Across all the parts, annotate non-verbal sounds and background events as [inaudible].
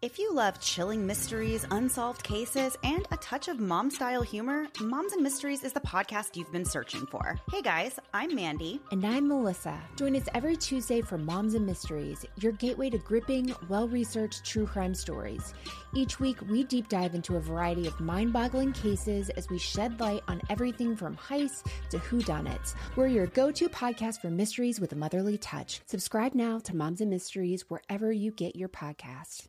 If you love chilling mysteries, unsolved cases, and a touch of mom style humor, Moms and Mysteries is the podcast you've been searching for. Hey guys, I'm Mandy. And I'm Melissa. Join us every Tuesday for Moms and Mysteries, your gateway to gripping, well researched true crime stories. Each week, we deep dive into a variety of mind boggling cases as we shed light on everything from heists to whodunits. We're your go to podcast for mysteries with a motherly touch. Subscribe now to Moms and Mysteries wherever you get your podcasts.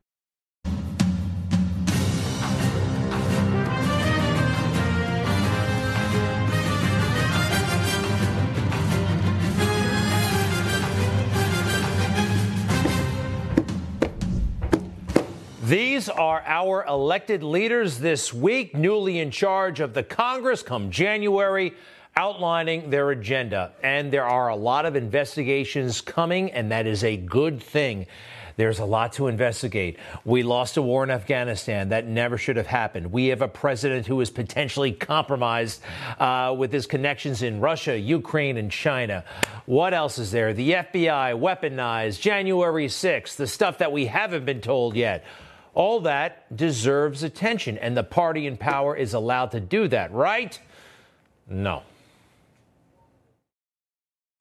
These are our elected leaders this week, newly in charge of the Congress come January, outlining their agenda. And there are a lot of investigations coming, and that is a good thing. There's a lot to investigate. We lost a war in Afghanistan. That never should have happened. We have a president who is potentially compromised uh, with his connections in Russia, Ukraine, and China. What else is there? The FBI weaponized January 6th, the stuff that we haven't been told yet. All that deserves attention, and the party in power is allowed to do that, right? No.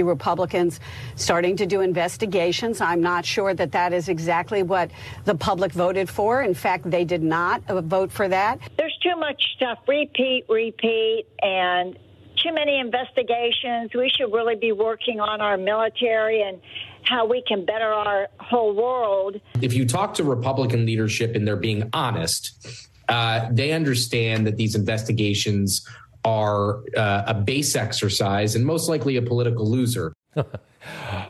Republicans starting to do investigations. I'm not sure that that is exactly what the public voted for. In fact, they did not uh, vote for that. There's too much stuff. Repeat, repeat, and too many investigations. We should really be working on our military and how we can better our whole world. If you talk to Republican leadership and they're being honest, uh, they understand that these investigations are uh, a base exercise and most likely a political loser. [laughs]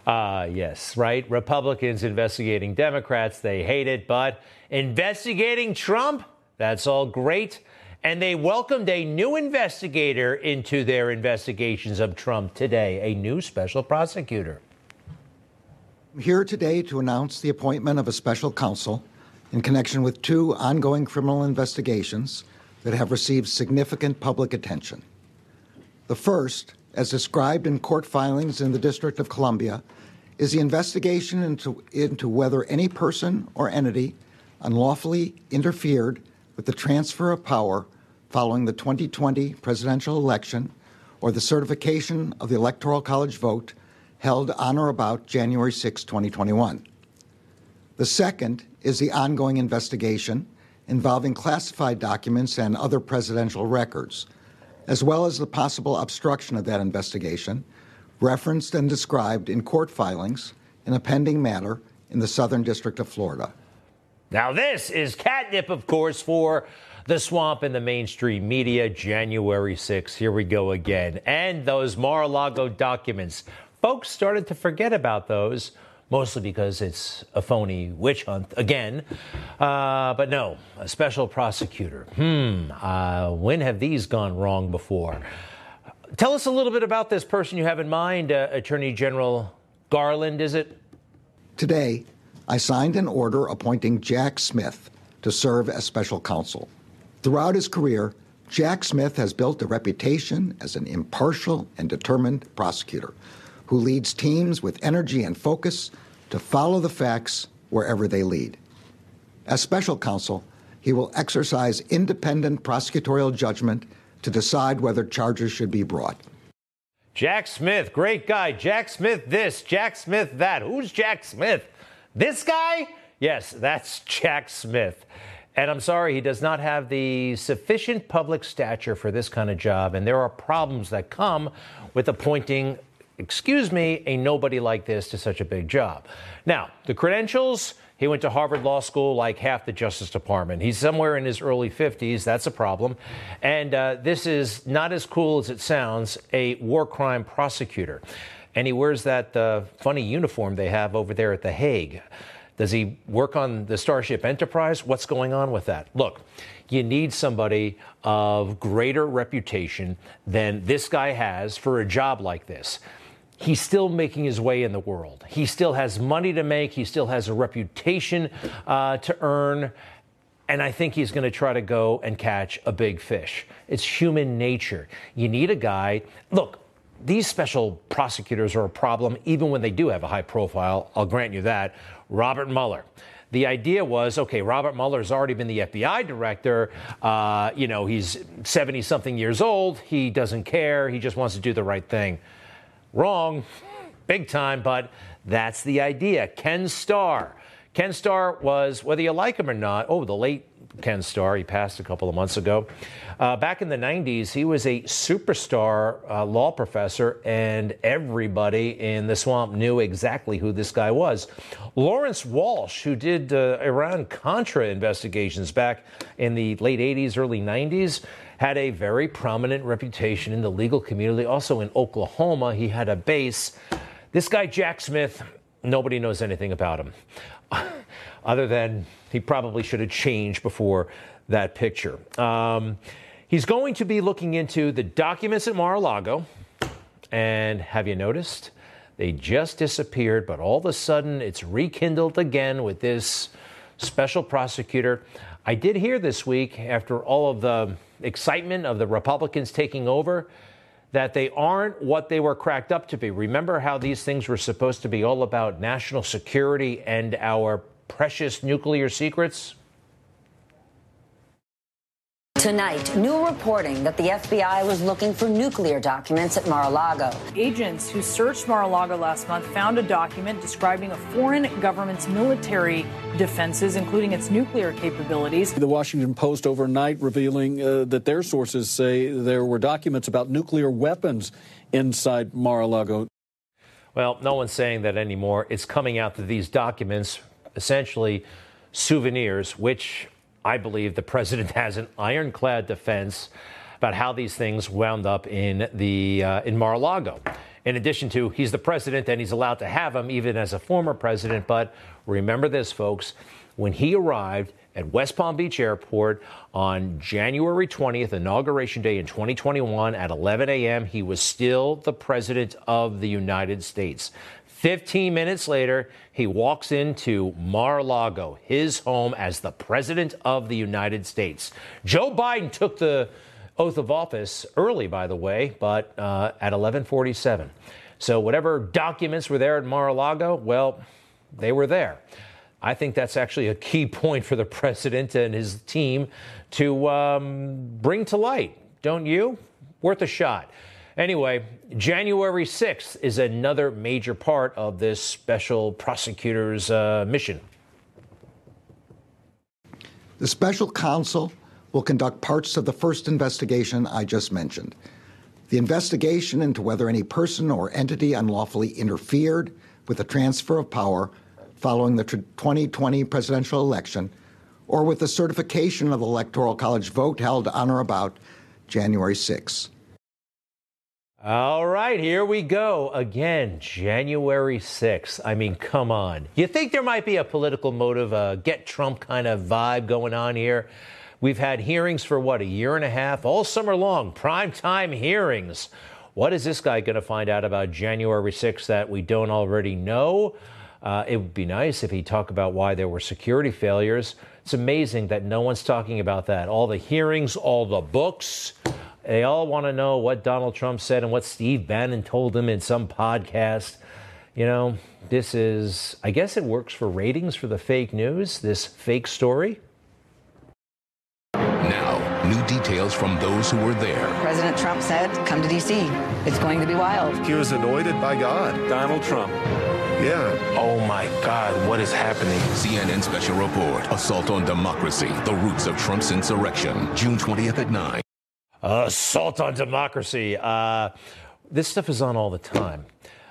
Ah, uh, yes, right. Republicans investigating Democrats, they hate it, but investigating Trump, that's all great. And they welcomed a new investigator into their investigations of Trump today, a new special prosecutor. I'm here today to announce the appointment of a special counsel in connection with two ongoing criminal investigations that have received significant public attention. The first, as described in court filings in the District of Columbia, is the investigation into, into whether any person or entity unlawfully interfered with the transfer of power following the 2020 presidential election or the certification of the Electoral College vote held on or about January 6, 2021. The second is the ongoing investigation involving classified documents and other presidential records, as well as the possible obstruction of that investigation, referenced and described in court filings in a pending matter in the Southern District of Florida. Now, this is catnip, of course, for the swamp in the mainstream media, January 6th. Here we go again. And those Mar a Lago documents folks started to forget about those, mostly because it's a phony witch hunt again. Uh, but no, a special prosecutor. Hmm, uh, when have these gone wrong before? Tell us a little bit about this person you have in mind, uh, Attorney General Garland, is it? Today, I signed an order appointing Jack Smith to serve as special counsel. Throughout his career, Jack Smith has built a reputation as an impartial and determined prosecutor who leads teams with energy and focus to follow the facts wherever they lead. As special counsel, he will exercise independent prosecutorial judgment to decide whether charges should be brought. Jack Smith, great guy. Jack Smith, this, Jack Smith, that. Who's Jack Smith? This guy? Yes, that's Jack Smith. And I'm sorry, he does not have the sufficient public stature for this kind of job. And there are problems that come with appointing excuse me, a nobody like this to such a big job. Now, the credentials, he went to Harvard Law School like half the Justice Department. He's somewhere in his early 50s. That's a problem. And uh, this is not as cool as it sounds a war crime prosecutor. And he wears that uh, funny uniform they have over there at The Hague. Does he work on the Starship Enterprise? What's going on with that? Look, you need somebody of greater reputation than this guy has for a job like this. He's still making his way in the world. He still has money to make. He still has a reputation uh, to earn. And I think he's going to try to go and catch a big fish. It's human nature. You need a guy. Look, these special prosecutors are a problem even when they do have a high profile. I'll grant you that. Robert Mueller. The idea was okay, Robert Mueller's already been the FBI director. Uh, you know, he's 70 something years old. He doesn't care. He just wants to do the right thing. Wrong, big time, but that's the idea. Ken Starr. Ken Starr was, whether you like him or not, oh, the late Ken Starr, he passed a couple of months ago. Uh, back in the 90s, he was a superstar uh, law professor, and everybody in the swamp knew exactly who this guy was. Lawrence Walsh, who did uh, Iran Contra investigations back in the late 80s, early 90s, had a very prominent reputation in the legal community. Also in Oklahoma, he had a base. This guy, Jack Smith, nobody knows anything about him, [laughs] other than he probably should have changed before that picture. Um, he's going to be looking into the documents at Mar a Lago. And have you noticed? They just disappeared, but all of a sudden it's rekindled again with this special prosecutor. I did hear this week, after all of the excitement of the Republicans taking over that they aren't what they were cracked up to be. Remember how these things were supposed to be all about national security and our precious nuclear secrets? Tonight, new reporting that the FBI was looking for nuclear documents at Mar a Lago. Agents who searched Mar a Lago last month found a document describing a foreign government's military defenses, including its nuclear capabilities. The Washington Post overnight revealing uh, that their sources say there were documents about nuclear weapons inside Mar a Lago. Well, no one's saying that anymore. It's coming out that these documents, essentially souvenirs, which I believe the president [laughs] has an ironclad defense about how these things wound up in the uh, in Mar-a-Lago. In addition to he's the president and he's allowed to have them even as a former president. But remember this, folks, when he arrived at West Palm Beach Airport on January 20th, Inauguration Day in 2021 at 11 a.m., he was still the president of the United States. 15 minutes later, he walks into Mar a Lago, his home as the President of the United States. Joe Biden took the oath of office early, by the way, but uh, at 1147. So whatever documents were there at Mar a Lago, well, they were there. I think that's actually a key point for the president and his team to um, bring to light, don't you? Worth a shot. Anyway, January 6th is another major part of this special prosecutor's uh, mission. The special counsel will conduct parts of the first investigation I just mentioned. The investigation into whether any person or entity unlawfully interfered with the transfer of power following the 2020 presidential election or with the certification of the Electoral College vote held on or about January 6. All right, here we go again. January 6th. I mean, come on. You think there might be a political motive, a get Trump kind of vibe going on here? We've had hearings for what, a year and a half, all summer long, prime time hearings. What is this guy going to find out about January 6th that we don't already know? Uh, it would be nice if he talked about why there were security failures. It's amazing that no one's talking about that. All the hearings, all the books. They all want to know what Donald Trump said and what Steve Bannon told him in some podcast. You know, this is, I guess it works for ratings for the fake news, this fake story. Now, new details from those who were there. President Trump said, come to D.C. It's going to be wild. He was anointed by God. Donald Trump. Yeah. Oh my God, what is happening? CNN Special Report Assault on Democracy The Roots of Trump's Insurrection. June 20th at 9. Assault on democracy. Uh, this stuff is on all the time.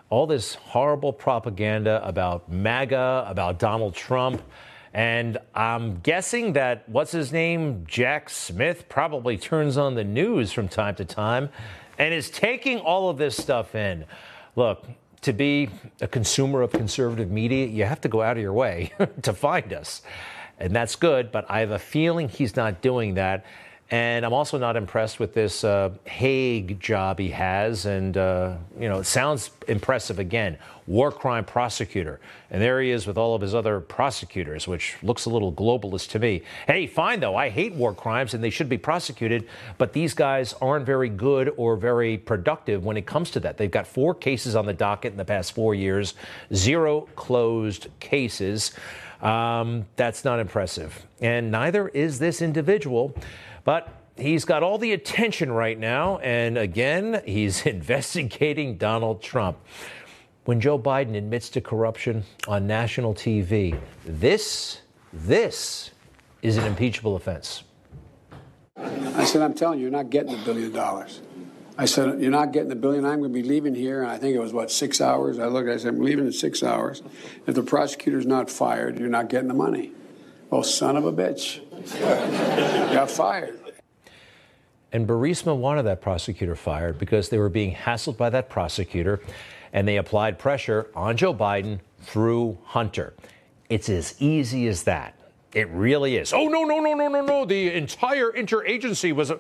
All this horrible propaganda about MAGA, about Donald Trump. And I'm guessing that what's his name? Jack Smith probably turns on the news from time to time and is taking all of this stuff in. Look, to be a consumer of conservative media, you have to go out of your way [laughs] to find us. And that's good, but I have a feeling he's not doing that. And I'm also not impressed with this uh, Hague job he has. And, uh, you know, it sounds impressive again. War crime prosecutor. And there he is with all of his other prosecutors, which looks a little globalist to me. Hey, fine, though. I hate war crimes and they should be prosecuted. But these guys aren't very good or very productive when it comes to that. They've got four cases on the docket in the past four years, zero closed cases. Um, that's not impressive. And neither is this individual. But he's got all the attention right now. And again, [laughs] he's investigating Donald Trump. When Joe Biden admits to corruption on national TV, this, this is an impeachable offense. I said, I'm telling you, you're not getting the billion dollars. I said, You're not getting the billion. I'm going to be leaving here. And I think it was, what, six hours? I looked, I said, I'm leaving in six hours. If the prosecutor's not fired, you're not getting the money. Oh, son of a bitch. [laughs] Got fired. And Burisma wanted that prosecutor fired because they were being hassled by that prosecutor, and they applied pressure on Joe Biden through Hunter. It's as easy as that. It really is. Oh, no, no, no, no, no, no. The entire interagency was. A-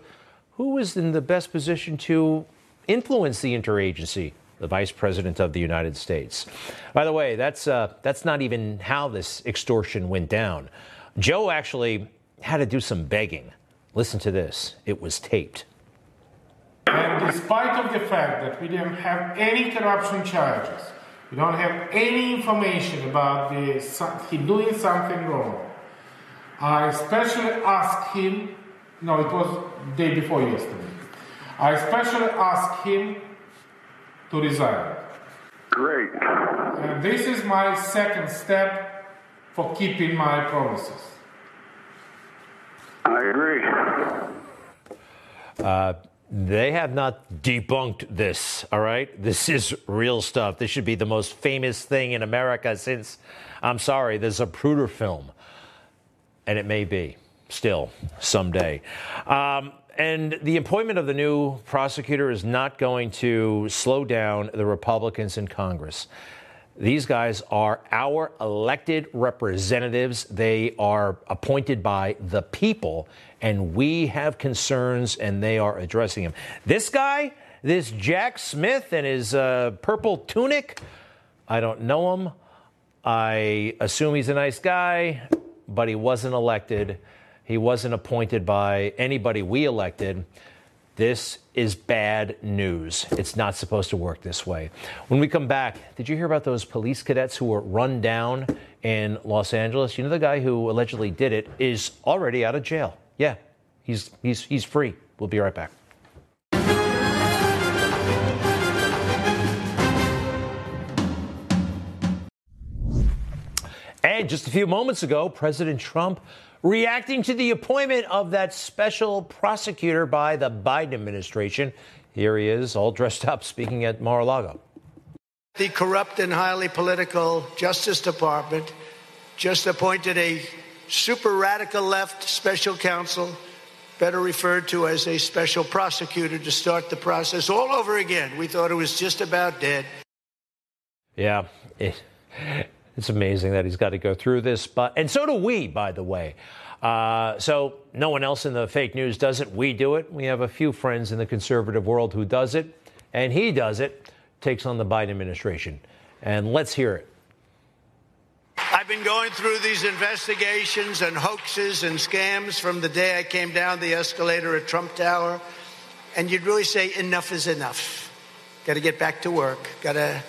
Who was in the best position to influence the interagency? The Vice President of the United States. By the way, that's, uh, that's not even how this extortion went down. Joe actually had to do some begging. Listen to this. It was taped. And despite of the fact that we didn't have any corruption charges, we don't have any information about the, he doing something wrong. I especially asked him, no, it was day before yesterday. I especially asked him to resign. Great. And this is my second step for keeping my promises. I agree. Uh, they have not debunked this, all right? This is real stuff. This should be the most famous thing in America since, I'm sorry, a Zapruder film. And it may be still someday. Um, and the appointment of the new prosecutor is not going to slow down the Republicans in Congress. These guys are our elected representatives. They are appointed by the people, and we have concerns, and they are addressing them. This guy, this Jack Smith and his uh, purple tunic, I don't know him. I assume he's a nice guy, but he wasn't elected. He wasn't appointed by anybody we elected. This is bad news. It's not supposed to work this way. When we come back, did you hear about those police cadets who were run down in Los Angeles? You know, the guy who allegedly did it is already out of jail. Yeah, he's, he's, he's free. We'll be right back. And just a few moments ago, President Trump reacting to the appointment of that special prosecutor by the Biden administration. Here he is, all dressed up, speaking at Mar a Lago. The corrupt and highly political Justice Department just appointed a super radical left special counsel, better referred to as a special prosecutor, to start the process all over again. We thought it was just about dead. Yeah, it, it's amazing that he's got to go through this, but and so do we, by the way. Uh, so no one else in the fake news does it. We do it. We have a few friends in the conservative world who does it, and he does it. Takes on the Biden administration, and let's hear it. I've been going through these investigations and hoaxes and scams from the day I came down the escalator at Trump Tower, and you'd really say enough is enough. Got to get back to work. Got to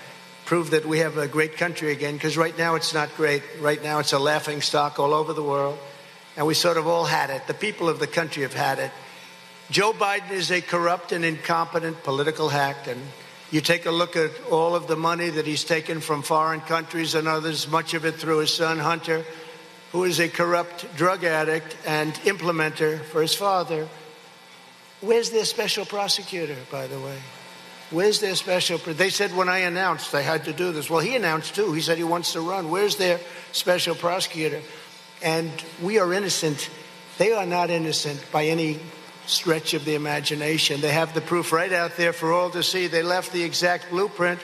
prove that we have a great country again, because right now it's not great. Right now it's a laughing stock all over the world, and we sort of all had it. The people of the country have had it. Joe Biden is a corrupt and incompetent political hack, and you take a look at all of the money that he's taken from foreign countries and others, much of it through his son Hunter, who is a corrupt drug addict and implementer for his father. Where's their special prosecutor, by the way? Where's their special? They said when I announced they had to do this. Well, he announced too. He said he wants to run. Where's their special prosecutor? And we are innocent. They are not innocent by any stretch of the imagination. They have the proof right out there for all to see. They left the exact blueprint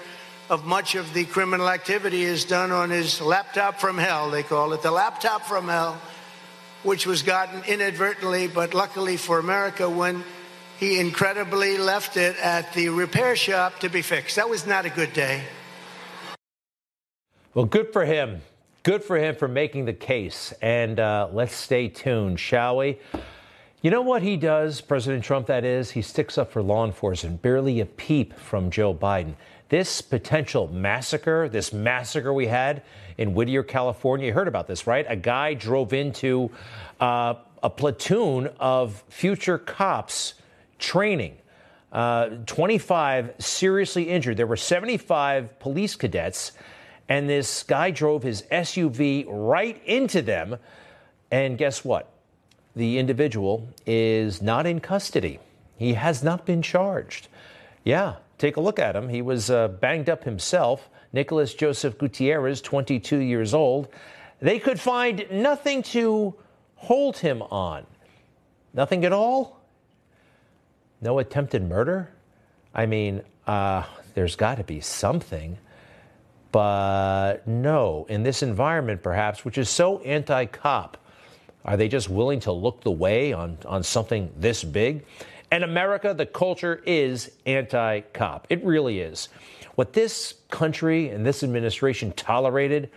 of much of the criminal activity is done on his laptop from hell, they call it, the laptop from hell, which was gotten inadvertently, but luckily for America, when he incredibly left it at the repair shop to be fixed. That was not a good day. Well, good for him. Good for him for making the case. And uh, let's stay tuned, shall we? You know what he does, President Trump, that is? He sticks up for law enforcement, barely a peep from Joe Biden. This potential massacre, this massacre we had in Whittier, California, you heard about this, right? A guy drove into uh, a platoon of future cops training. Uh, 25 seriously injured. There were 75 police cadets, and this guy drove his SUV right into them. And guess what? The individual is not in custody. He has not been charged. Yeah, take a look at him. He was uh, banged up himself. Nicholas Joseph Gutierrez, 22 years old. They could find nothing to hold him on. Nothing at all? No attempted murder? I mean, uh, there's got to be something. But no, in this environment, perhaps, which is so anti cop, are they just willing to look the way on, on something this big? In America, the culture is anti cop. It really is. What this country and this administration tolerated,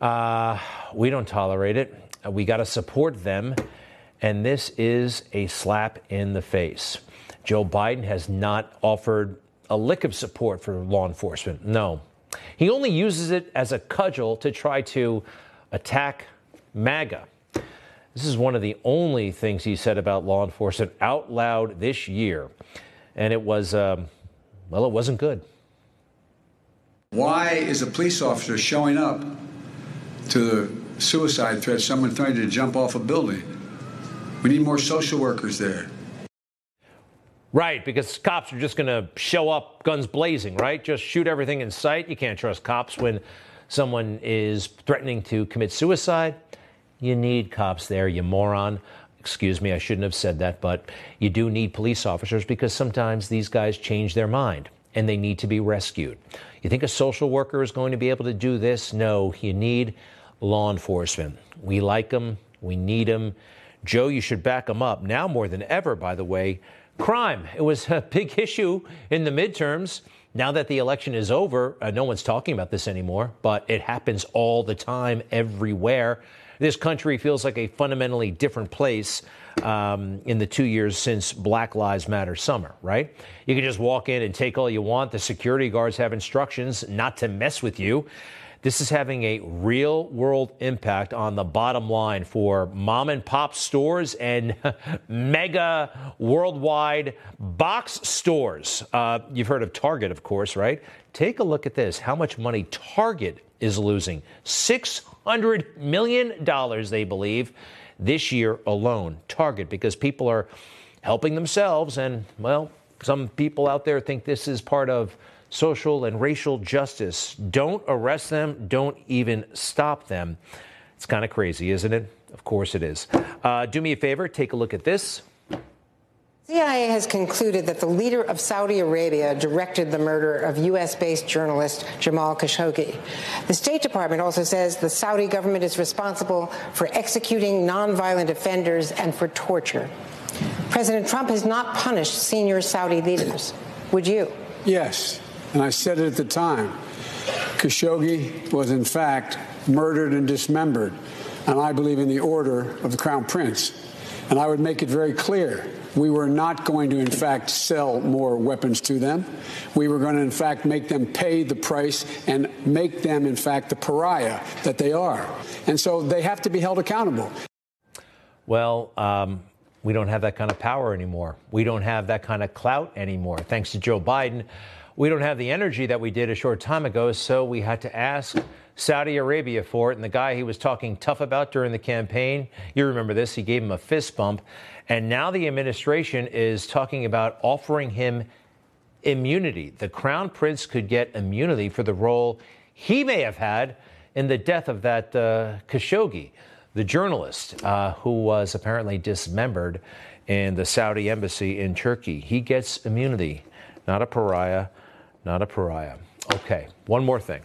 uh, we don't tolerate it. We got to support them and this is a slap in the face. Joe Biden has not offered a lick of support for law enforcement. No. He only uses it as a cudgel to try to attack MAGA. This is one of the only things he said about law enforcement out loud this year. And it was, um, well, it wasn't good. Why is a police officer showing up to the suicide threat, someone trying to jump off a building? We need more social workers there. Right, because cops are just going to show up guns blazing, right? Just shoot everything in sight. You can't trust cops when someone is threatening to commit suicide. You need cops there, you moron. Excuse me, I shouldn't have said that, but you do need police officers because sometimes these guys change their mind and they need to be rescued. You think a social worker is going to be able to do this? No, you need law enforcement. We like them, we need them. Joe, you should back them up. Now more than ever, by the way, crime. It was a big [laughs] issue in the midterms. Now that the election is over, uh, no one's talking about this anymore, but it happens all the time, everywhere. This country feels like a fundamentally different place um, in the two years since Black Lives Matter summer, right? You can just walk in and take all you want. The security guards have instructions not to mess with you. This is having a real world impact on the bottom line for mom and pop stores and [laughs] mega worldwide box stores. Uh, you've heard of Target, of course, right? Take a look at this how much money Target is losing $600 million, they believe, this year alone. Target, because people are helping themselves, and, well, some people out there think this is part of social and racial justice. Don't arrest them, don't even stop them. It's kind of crazy, isn't it? Of course it is. Uh, do me a favor, take a look at this. CIA has concluded that the leader of Saudi Arabia directed the murder of U.S. based journalist Jamal Khashoggi. The State Department also says the Saudi government is responsible for executing nonviolent offenders and for torture. President Trump has not punished senior Saudi leaders. Would you? Yes and I said it at the time. Khashoggi was, in fact, murdered and dismembered, and I believe in the order of the Crown Prince. And I would make it very clear we were not going to, in fact, sell more weapons to them. We were going to, in fact, make them pay the price and make them, in fact, the pariah that they are. And so they have to be held accountable. Well, um, we don't have that kind of power anymore. We don't have that kind of clout anymore, thanks to Joe Biden we don't have the energy that we did a short time ago, so we had to ask Saudi Arabia for it. And the guy he was talking tough about during the campaign, you remember this, he gave him a fist bump. And now the administration is talking about offering him immunity. The crown prince could get immunity for the role he may have had in the death of that uh, Khashoggi, the journalist uh, who was apparently dismembered in the Saudi embassy in Turkey. He gets immunity, not a pariah not a pariah. Okay, one more thing.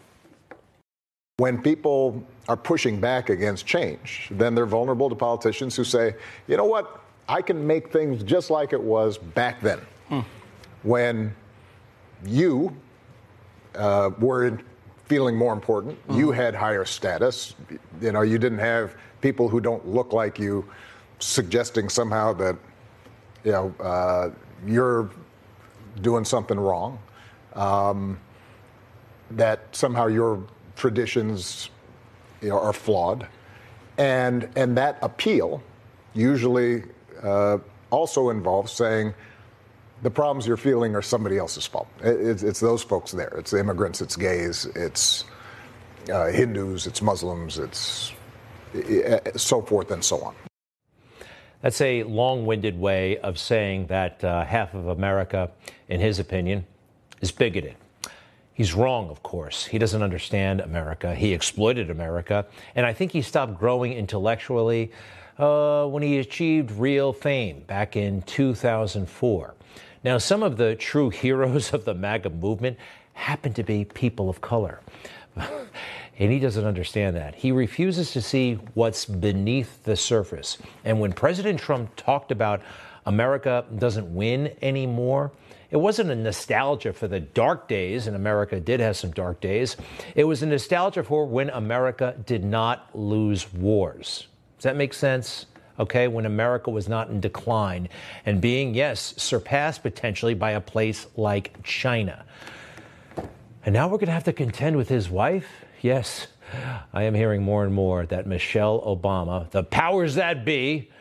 When people are pushing back against change, then they're vulnerable to politicians who say, you know what, I can make things just like it was back then. Hmm. When you uh, were feeling more important, mm-hmm. you had higher status, you know, you didn't have people who don't look like you suggesting somehow that, you know, uh, you're doing something wrong. Um, that somehow your traditions you know, are flawed, and and that appeal usually uh, also involves saying the problems you're feeling are somebody else's fault. It's, it's those folks there. It's the immigrants. It's gays. It's uh, Hindus. It's Muslims. It's so forth and so on. That's a long winded way of saying that uh, half of America, in his opinion, is bigoted. He's wrong, of course. He doesn't understand America. He exploited America. And I think he stopped growing intellectually uh, when he achieved real fame back in 2004. Now, some of the true [laughs] heroes of the MAGA movement happen to be people of color. [laughs] and he doesn't understand that. He refuses to see what's beneath the surface. And when President Trump talked about America doesn't win anymore, it wasn't a nostalgia for the dark days, and America did have some dark days. It was a nostalgia for when America did not lose wars. Does that make sense? Okay, when America was not in decline and being, yes, surpassed potentially by a place like China. And now we're going to have to contend with his wife? Yes, I am hearing more and more that Michelle Obama, the powers that be,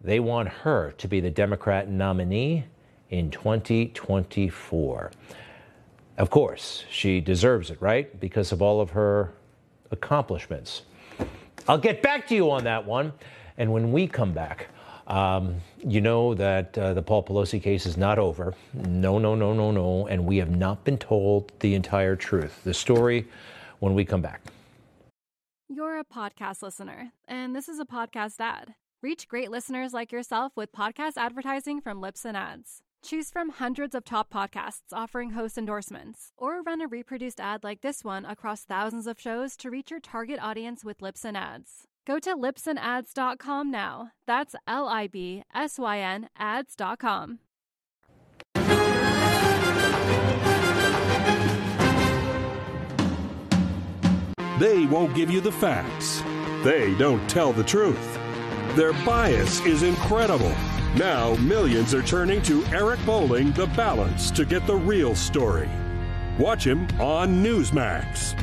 they want her to be the Democrat nominee in 2024. Of course, she deserves it, right? Because of all of her accomplishments. I'll get back to you on that one. And when we come back, um, you know that uh, the Paul Pelosi case is not over. No, no, no, no, no. And we have not been told the entire truth. The story when we come back. You're a podcast listener, and this is a podcast ad. Reach great listeners like yourself with podcast advertising from Libsyn Ads. Choose from hundreds of top podcasts offering host endorsements, or run a reproduced ad like this one across thousands of shows to reach your target audience with Libsyn Ads. Go to libsynads.com now. That's L I B S Y N ads.com. They won't give you the facts. They don't tell the truth. Their bias is incredible. Now, millions are turning to Eric Bolling, The Balance, to get the real story. Watch him on Newsmax.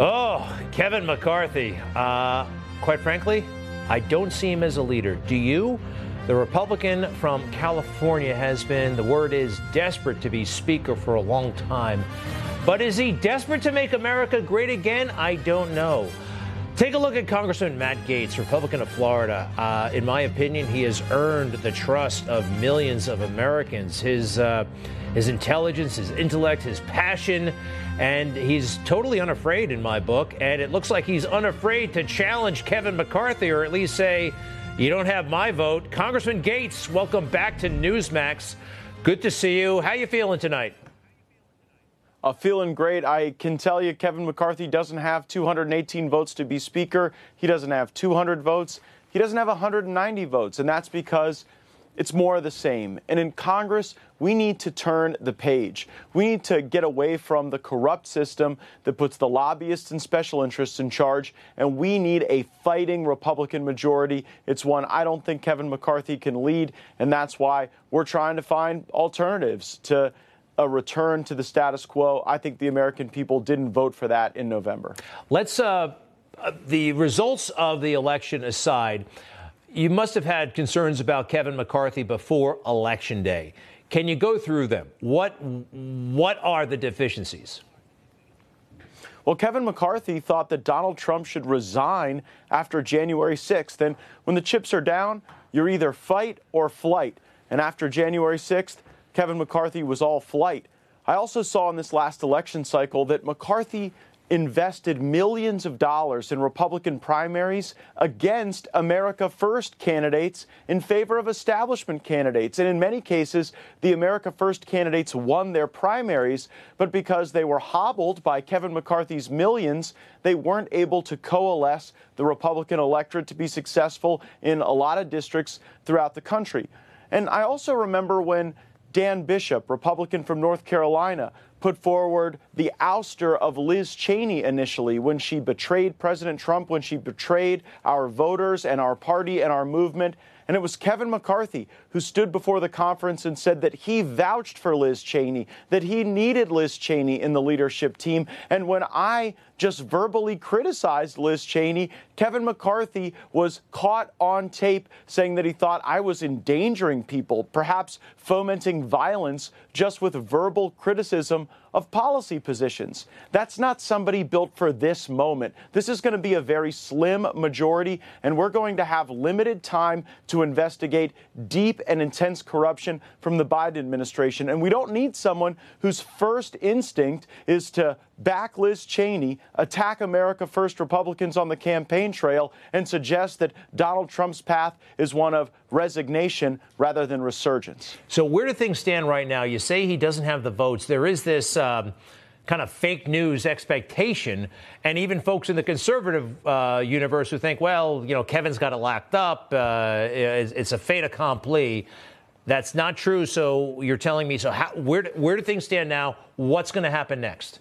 Oh, Kevin McCarthy. Uh, quite frankly, I don't see him as a leader. Do you? The Republican from California has been, the word is, desperate to be Speaker for a long time. But is he desperate to make America great again? I don't know. Take a look at Congressman Matt Gaetz, Republican of Florida. Uh, in my opinion, he has earned the trust of millions of Americans. His uh, his intelligence, his intellect, his passion, and he's totally unafraid in my book. And it looks like he's unafraid to challenge Kevin McCarthy, or at least say, "You don't have my vote." Congressman Gaetz, welcome back to Newsmax. Good to see you. How you feeling tonight? Uh, feeling great. I can tell you, Kevin McCarthy doesn't have 218 votes to be Speaker. He doesn't have 200 votes. He doesn't have 190 votes, and that's because it's more of the same. And in Congress, we need to turn the page. We need to get away from the corrupt system that puts the lobbyists and special interests in charge, and we need a fighting Republican majority. It's one I don't think Kevin McCarthy can lead, and that's why we're trying to find alternatives to a return to the status quo. I think the American people didn't vote for that in November. Let's, uh, uh, the results of the election aside, you must have had concerns about Kevin McCarthy before Election Day. Can you go through them? What, what are the deficiencies? Well, Kevin McCarthy thought that Donald Trump should resign after January 6th. And when the chips are down, you're either fight or flight. And after January 6th, Kevin McCarthy was all flight. I also saw in this last election cycle that McCarthy invested millions of dollars in Republican primaries against America First candidates in favor of establishment candidates. And in many cases, the America First candidates won their primaries, but because they were hobbled by Kevin McCarthy's millions, they weren't able to coalesce the Republican electorate to be successful in a lot of districts throughout the country. And I also remember when Dan Bishop, Republican from North Carolina, put forward the ouster of Liz Cheney initially when she betrayed President Trump, when she betrayed our voters and our party and our movement. And it was Kevin McCarthy who stood before the conference and said that he vouched for Liz Cheney, that he needed Liz Cheney in the leadership team. And when I just verbally criticized Liz Cheney, Kevin McCarthy was caught on tape saying that he thought I was endangering people, perhaps fomenting violence just with verbal criticism of policy positions. That's not somebody built for this moment. This is going to be a very slim majority, and we're going to have limited time to investigate deep and intense corruption from the Biden administration. And we don't need someone whose first instinct is to back Liz Cheney, attack America First Republicans on the campaign trail, and suggest that Donald Trump's path is one of resignation rather than resurgence. So, where do things stand right now? You say he doesn't have the votes. There is this. Uh, Um, kind of fake news expectation, and even folks in the conservative uh, universe who think, well, you know, Kevin's got it locked up, uh, it's, it's, a fait accompli. That's not true. So you're telling me. So how, where where do things stand now? What's going to happen next?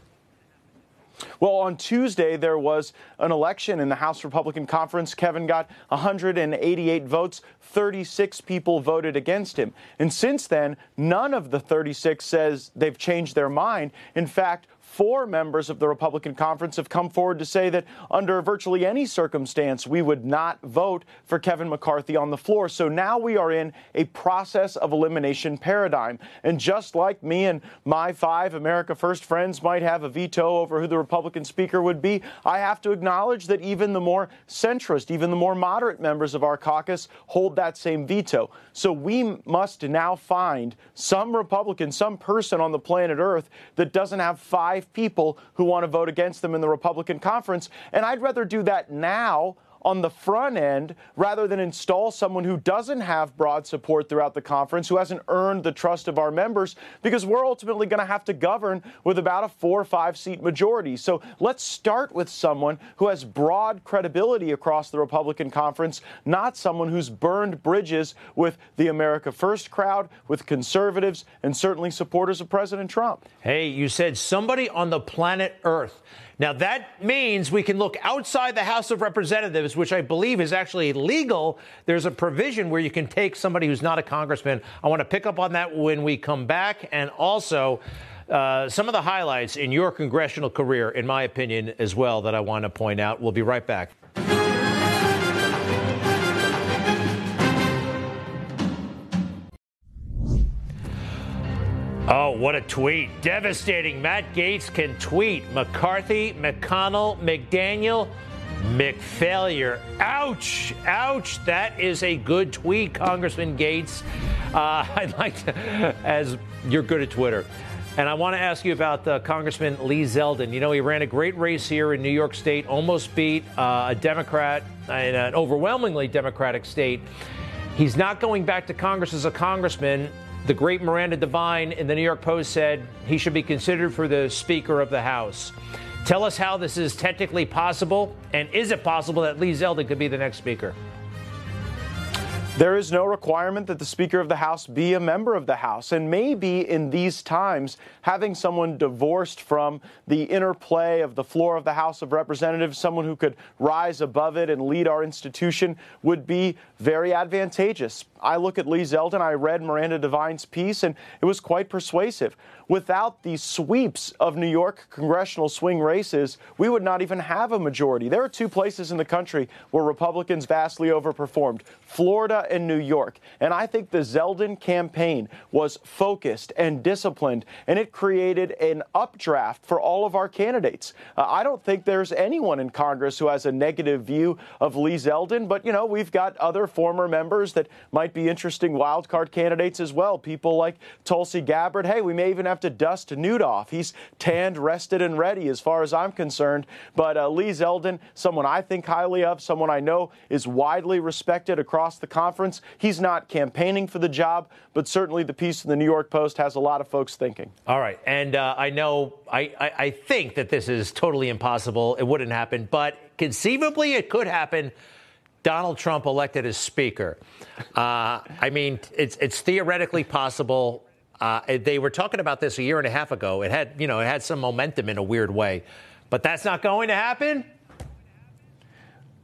Well, on Tuesday, there was an election in the House Republican Conference. Kevin got 188 votes. 36 people voted against him. And since then, none of the 36 says they've changed their mind. In fact, four members of the Republican conference have come forward to say that under virtually any circumstance, we would not vote for Kevin McCarthy on the floor. So now we are in a process of elimination paradigm. And just like me and my five America First friends might have a veto over who the Republican speaker would be, I have to acknowledge that even the more centrist, even the more moderate members of our caucus hold that same veto. So we must now find some Republican, some person on the planet Earth that doesn't have five people who want to vote against them in the Republican conference. And I'd rather do that now on the front end rather than install someone who doesn't have broad support throughout the conference, who hasn't earned the trust of our members, because we're ultimately going to have to govern with about a four or five seat majority. So let's start with someone who has broad credibility across the Republican conference, not someone who's burned bridges with the America First crowd, with conservatives, and certainly supporters of President Trump. Hey, you said somebody on the planet Earth. Now, that means we can look outside the House of Representatives, which I believe is actually legal. There's a provision where you can take somebody who's not a congressman. I want to pick up on that when we come back. And also, uh, some of the highlights in your congressional career, in my opinion, as well, that I want to point out. We'll be right back. Oh, what a tweet. Devastating. Matt Gaetz can tweet. McCarthy, McConnell, McDaniel, McFailure. Ouch. Ouch. That is a good tweet, Congressman Gaetz. Uh, [laughs] I'd like to, as you're good at Twitter. And I want to ask you about uh, Congressman Lee Zeldin. You know, he ran a great race here in New York State, almost beat uh, a Democrat in an overwhelmingly Democratic state. He's not going back to Congress as a congressman. The great Miranda Devine in the New York Post said he should be considered for the Speaker of the House. Tell us how this is technically possible, and is it possible that Lee Zeldin could be the next Speaker? There is no requirement that the Speaker of the House be a member of the House. And maybe in these times, having someone divorced from the interplay of the floor of the House of Representatives, someone who could rise above it and lead our institution, would be very advantageous. I look at Lee Zeldin, I read Miranda Devine's piece, and it was quite persuasive. Without the sweeps of New York congressional swing races, we would not even have a majority. There are two places in the country where Republicans vastly overperformed Florida and New York. And I think the Zeldin campaign was focused and disciplined, and it created an updraft for all of our candidates. Uh, I don't think there's anyone in Congress who has a negative view of Lee Zeldin, but, you know, we've got other former members that might be interesting wildcard candidates as well. People like Tulsi Gabbard. Hey, we may even have to dust Newt off. He's tanned, rested, and ready as far as I'm concerned. But uh, Lee Zeldin, someone I think highly of, someone I know is widely respected across the conference. He's not campaigning for the job, but certainly the piece in the New York Post has a lot of folks thinking. All right. And uh, I know, I, I, I think that this is totally impossible. It wouldn't happen, but conceivably it could happen. Donald Trump elected as Speaker. Uh, I mean, it's, it's theoretically possible. Uh, they were talking about this a year and a half ago. It had, you know, it had some momentum in a weird way, but that's not going to happen.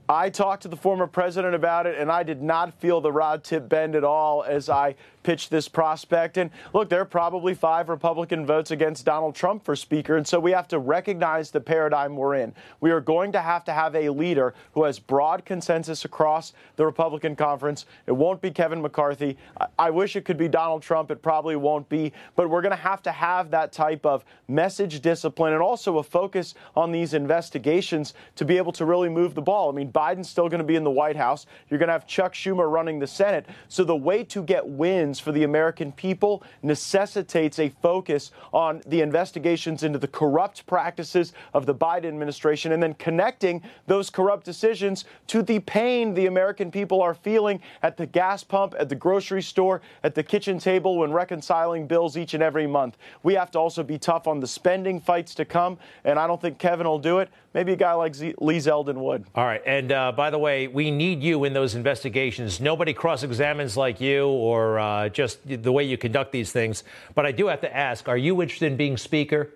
I talked to the former president about it, and I did not feel the rod tip bend at all as I pitch this prospect. And look, there are probably five Republican votes against Donald Trump for Speaker. And so we have to recognize the paradigm we're in. We are going to have to have a leader who has broad consensus across the Republican conference. It won't be Kevin McCarthy. I, wish it could be Donald Trump. It probably won't be. But we're going to have to have that type of message discipline and also a focus on these investigations to be able to really move the ball. I mean, Biden's still going to be in the White House. You're going to have Chuck Schumer running the Senate. So the way to get wins for the American people necessitates a focus on the investigations into the corrupt practices of the Biden administration and then connecting those corrupt decisions to the pain the American people are feeling at the gas pump, at the grocery store, at the kitchen table when reconciling bills each and every month. We have to also be tough on the spending fights to come, and I don't think Kevin will do it. Maybe a guy like Z- Lee Zeldin would. All right. And uh, by the way, we need you in those investigations. Nobody cross examines like you or uh, just the way you conduct these things. But I do have to ask are you interested in being Speaker?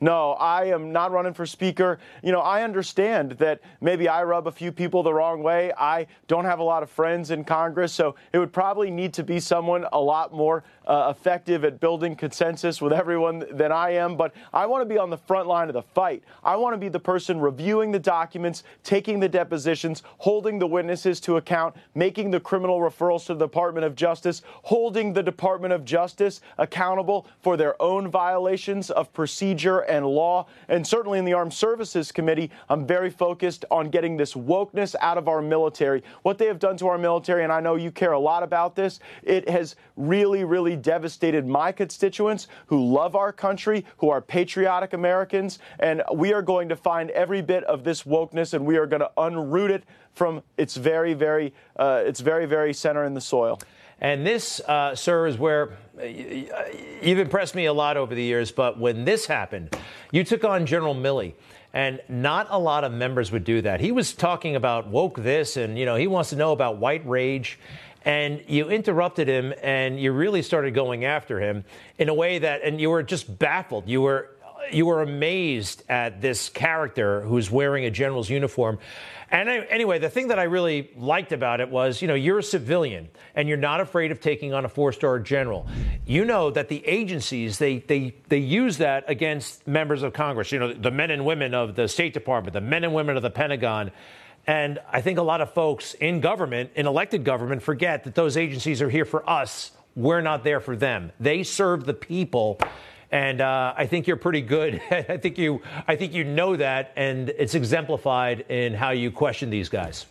No, I am not running for speaker. You know, I understand that maybe I rub a few people the wrong way. I don't have a lot of friends in Congress, so it would probably need to be someone a lot more uh, effective at building consensus with everyone than I am. But I want to be on the front line of the fight. I want to be the person reviewing the documents, taking the depositions, holding the witnesses to account, making the criminal referrals to the Department of Justice, holding the Department of Justice accountable for their own violations of procedure and law. And certainly in the Armed Services Committee, I'm very focused on getting this wokeness out of our military. What they have done to our military, and I know you care a lot about this, it has really, really devastated my constituents who love our country, who are patriotic Americans. And we are going to find every bit of this wokeness and we are going to unroot it from its very, very, uh, its very, very center in the soil. And this, uh, sir, is where uh, you've impressed me a lot over the years. But when this happened, you took on General Milley. And not a lot of members would do that. He was talking about woke this, and you know he wants to know about white rage, and you interrupted him, and you really started going after him in a way that, and you were just baffled. You were you were amazed at this character who's wearing a general's uniform. And anyway, the thing that I really liked about it was, you know, you're a civilian and you're not afraid of taking on a four-star general. You know that the agencies they they they use that against members of Congress. You know, the men and women of the State Department, the men and women of the Pentagon. And I think a lot of folks in government, in elected government, forget that those agencies are here for us. We're not there for them. They serve the people and uh, I think you're pretty good. [laughs] I think you, I think you know that, and it's exemplified in how you question these guys.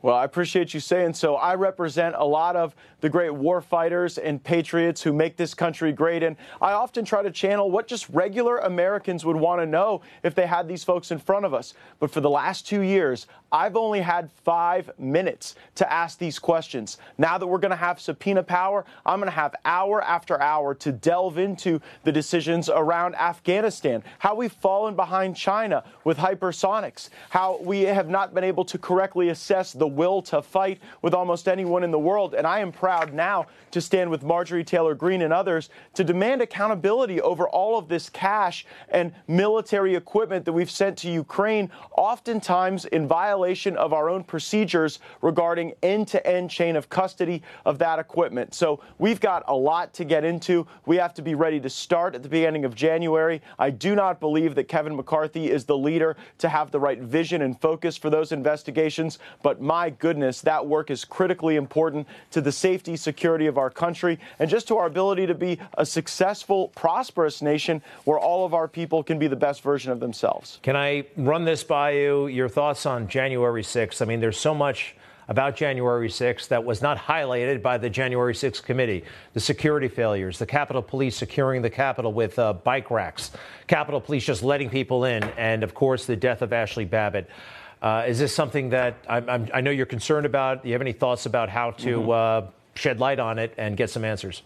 Well, I appreciate you saying so. I represent a lot of the great war fighters and patriots who make this country great. And I often try to channel what just regular Americans would want to know if they had these folks in front of us. But for the last two years, I've only had five minutes to ask these questions. Now that we're going to have subpoena power, I'm going to have hour after hour to delve into the decisions around Afghanistan, how we've fallen behind China with hypersonics, how we have not been able to correctly assess the will to fight with almost anyone in the world. And I am proud now to stand with Marjorie Taylor Greene and others to demand accountability over all of this cash and military equipment that we've sent to Ukraine, oftentimes in violation of our own procedures regarding end to end chain of custody of that equipment. So we've got a lot to get into. We have to be ready to start at the beginning of January. I do not believe that Kevin McCarthy is the leader to have the right vision and focus for those investigations, but my goodness, that work is critically important to the safety, security of our country, and just to our ability to be a successful, prosperous nation where all of our people can be the best version of themselves. Can I run this by you? Your thoughts on January 6th? I mean, there's so much about January 6th that was not highlighted by the January 6th committee. The security failures, the Capitol Police securing the Capitol with uh, bike racks, Capitol Police just letting people in, and of course, the death of Ashley Babbitt. Uh, is this something that I'm, I'm, i know you're concerned about? Do you have any thoughts about how to mm-hmm. uh, shed light on it and get some answers?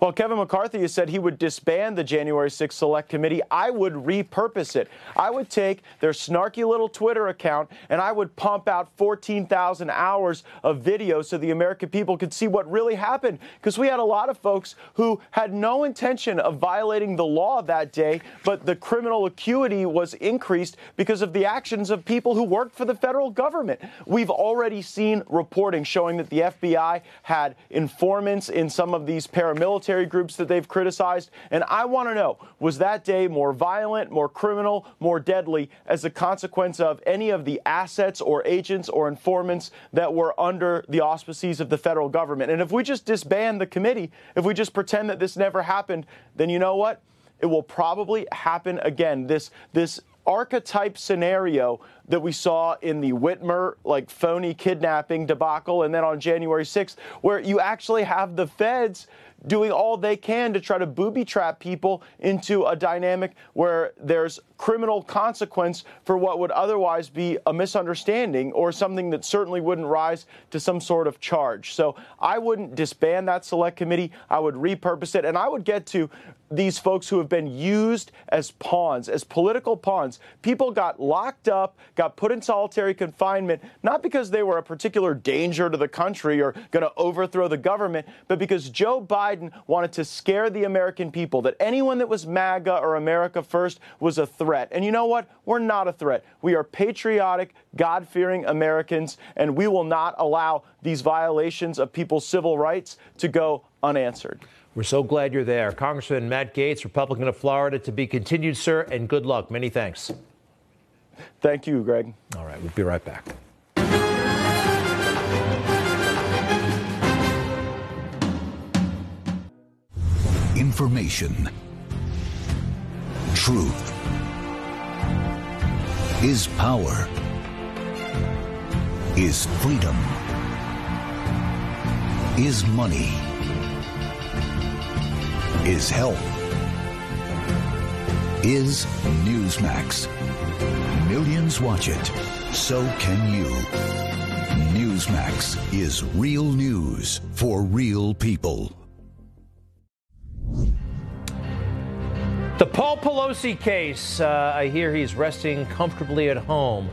Well, Kevin McCarthy has said he would disband the January 6th Select Committee. I would repurpose it. I would take their snarky little Twitter account and I would pump out 14,000 hours of video so the American people could see what really happened. Because we had a lot of folks who had no intention of violating the law that day, but the criminal acuity was increased because of the actions of people who worked for the federal government. We've already seen reporting showing that the FBI had informants in some of these paramilitary groups that they've criticized. And I want to know was that day more violent, more criminal, more deadly as a consequence of any of the assets or agents or informants that were under the auspices of the federal government? And if we just disband the committee, if we just pretend that this never happened, then you know what? It will probably happen again. This this archetype scenario that we saw in the Whitmer like phony kidnapping debacle and then on January 6th where you actually have the feds doing all they can to try to booby trap people into a dynamic where there's criminal consequence for what would otherwise be a misunderstanding or something that certainly wouldn't rise to some sort of charge. So I wouldn't disband that select committee. I would repurpose it and I would get to these folks who have been used as pawns, as political pawns. People got locked up, got put in solitary confinement, not because they were a particular danger to the country or going to overthrow the government, but because Joe Biden wanted to scare the American people that anyone that was MAGA or America First was a threat. And you know what? We're not a threat. We are patriotic, God fearing Americans, and we will not allow these violations of people's civil rights to go unanswered. We're so glad you're there. Congressman Matt Gaetz, Republican of Florida, to be continued, sir, and good luck. Many thanks. Thank you, Greg. All right, we'll be right back. Information. Truth. Is power. Is freedom. Is money. Is health. Is Newsmax. Millions watch it. So can you. Newsmax is real news for real people. The Paul Pelosi case, uh, I hear he's resting comfortably at home.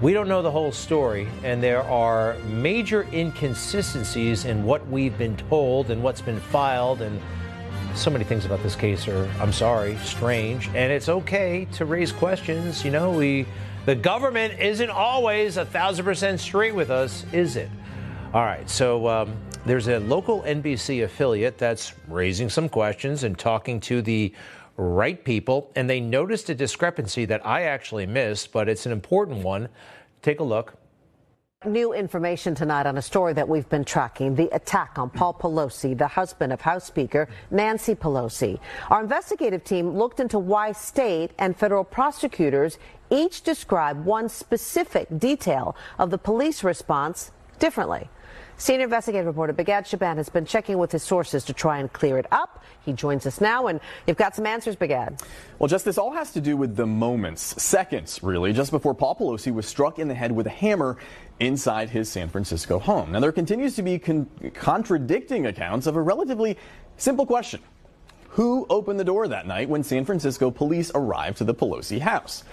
We don't know the whole story, and there are major inconsistencies in what we've been told and what's been filed and so many things about this case are, I'm sorry, strange. And it's okay to raise questions. You know, we, the government isn't always a thousand percent straight with us, is it? All right. So um, there's a local NBC affiliate that's raising some questions and talking to the right people. And they noticed a discrepancy that I actually missed, but it's an important one. Take a look. New information tonight on a story that we've been tracking the attack on Paul Pelosi, the husband of House Speaker Nancy Pelosi. Our investigative team looked into why state and federal prosecutors each describe one specific detail of the police response differently. Senior investigative reporter Bigad Shaban has been checking with his sources to try and clear it up. He joins us now, and you've got some answers, Bigad. Well, just this all has to do with the moments, seconds, really, just before Paul Pelosi was struck in the head with a hammer inside his San Francisco home. Now, there continues to be con- contradicting accounts of a relatively simple question. Who opened the door that night when San Francisco police arrived to the Pelosi house?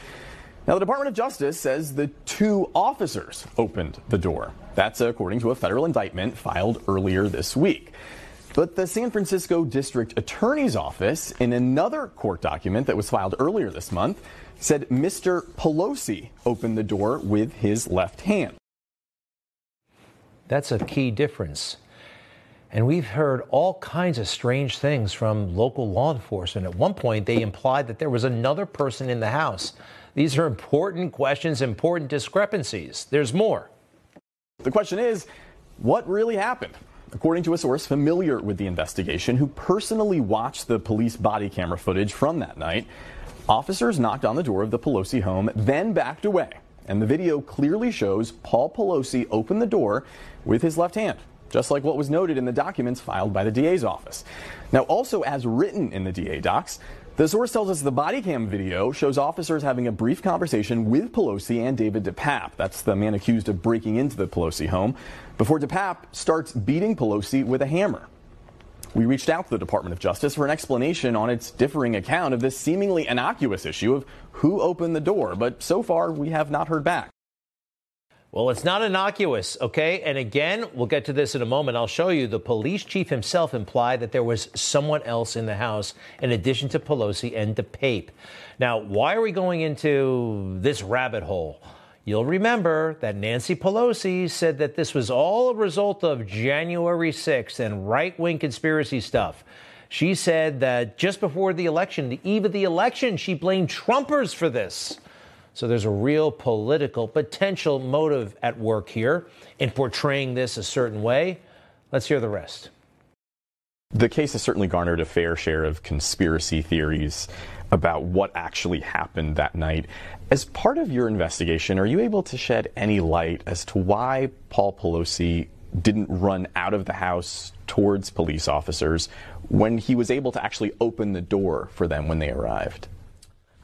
Now, the Department of Justice says the two officers opened the door. That's according to a federal indictment filed earlier this week. But the San Francisco District Attorney's Office, in another court document that was filed earlier this month, said Mr. Pelosi opened the door with his left hand. That's a key difference. And we've heard all kinds of strange things from local law enforcement. At one point, they implied that there was another person in the house. These are important questions, important discrepancies. There's more. The question is what really happened? According to a source familiar with the investigation who personally watched the police body camera footage from that night, officers knocked on the door of the Pelosi home, then backed away. And the video clearly shows Paul Pelosi open the door with his left hand, just like what was noted in the documents filed by the DA's office. Now, also as written in the DA docs, the source tells us the body cam video shows officers having a brief conversation with Pelosi and David DePape. That's the man accused of breaking into the Pelosi home before DePape starts beating Pelosi with a hammer. We reached out to the Department of Justice for an explanation on its differing account of this seemingly innocuous issue of who opened the door, but so far we have not heard back. Well, it's not innocuous, okay? And again, we'll get to this in a moment. I'll show you the police chief himself implied that there was someone else in the house in addition to Pelosi and DePape. Now, why are we going into this rabbit hole? You'll remember that Nancy Pelosi said that this was all a result of January 6th and right wing conspiracy stuff. She said that just before the election, the eve of the election, she blamed Trumpers for this. So there's a real political potential motive at work here in portraying this a certain way. Let's hear the rest. The case has certainly garnered a fair share of conspiracy theories about what actually happened that night. As part of your investigation, are you able to shed any light as to why Paul Pelosi didn't run out of the house towards police officers when he was able to actually open the door for them when they arrived?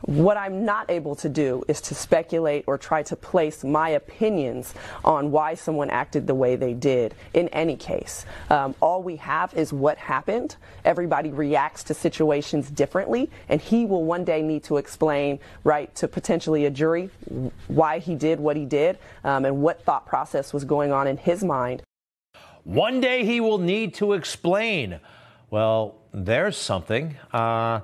What I'm not able to do is to speculate or try to place my opinions on why someone acted the way they did in any case. Um, all we have is what happened. Everybody reacts to situations differently, and he will one day need to explain, right, to potentially a jury why he did what he did um, and what thought process was going on in his mind. One day he will need to explain. Well, there's something. Uh,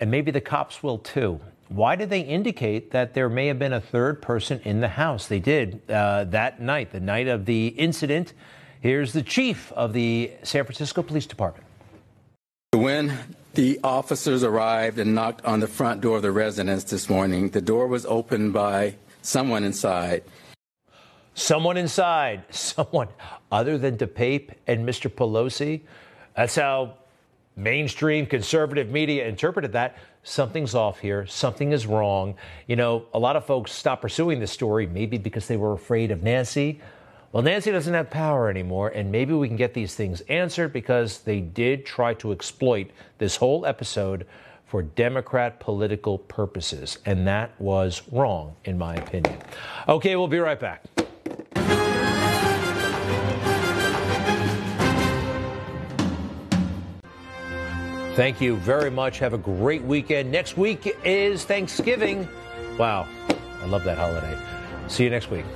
and maybe the cops will too. Why did they indicate that there may have been a third person in the house? They did uh, that night, the night of the incident. Here's the chief of the San Francisco Police Department. When the officers arrived and knocked on the front door of the residence this morning, the door was opened by someone inside. Someone inside, [laughs] someone other than DePape and Mr. Pelosi. That's how mainstream conservative media interpreted that something's off here, something is wrong. You know, a lot of folks stopped pursuing this story, maybe because they were afraid of Nancy. Well, Nancy doesn't have power anymore, and maybe we can get these things answered because they did try to exploit this whole episode for Democrat political purposes, and that was wrong, in my opinion. Okay, we'll be right back. Thank you very much. Have a great weekend. Next week is Thanksgiving. Wow, I love that holiday. See you next week.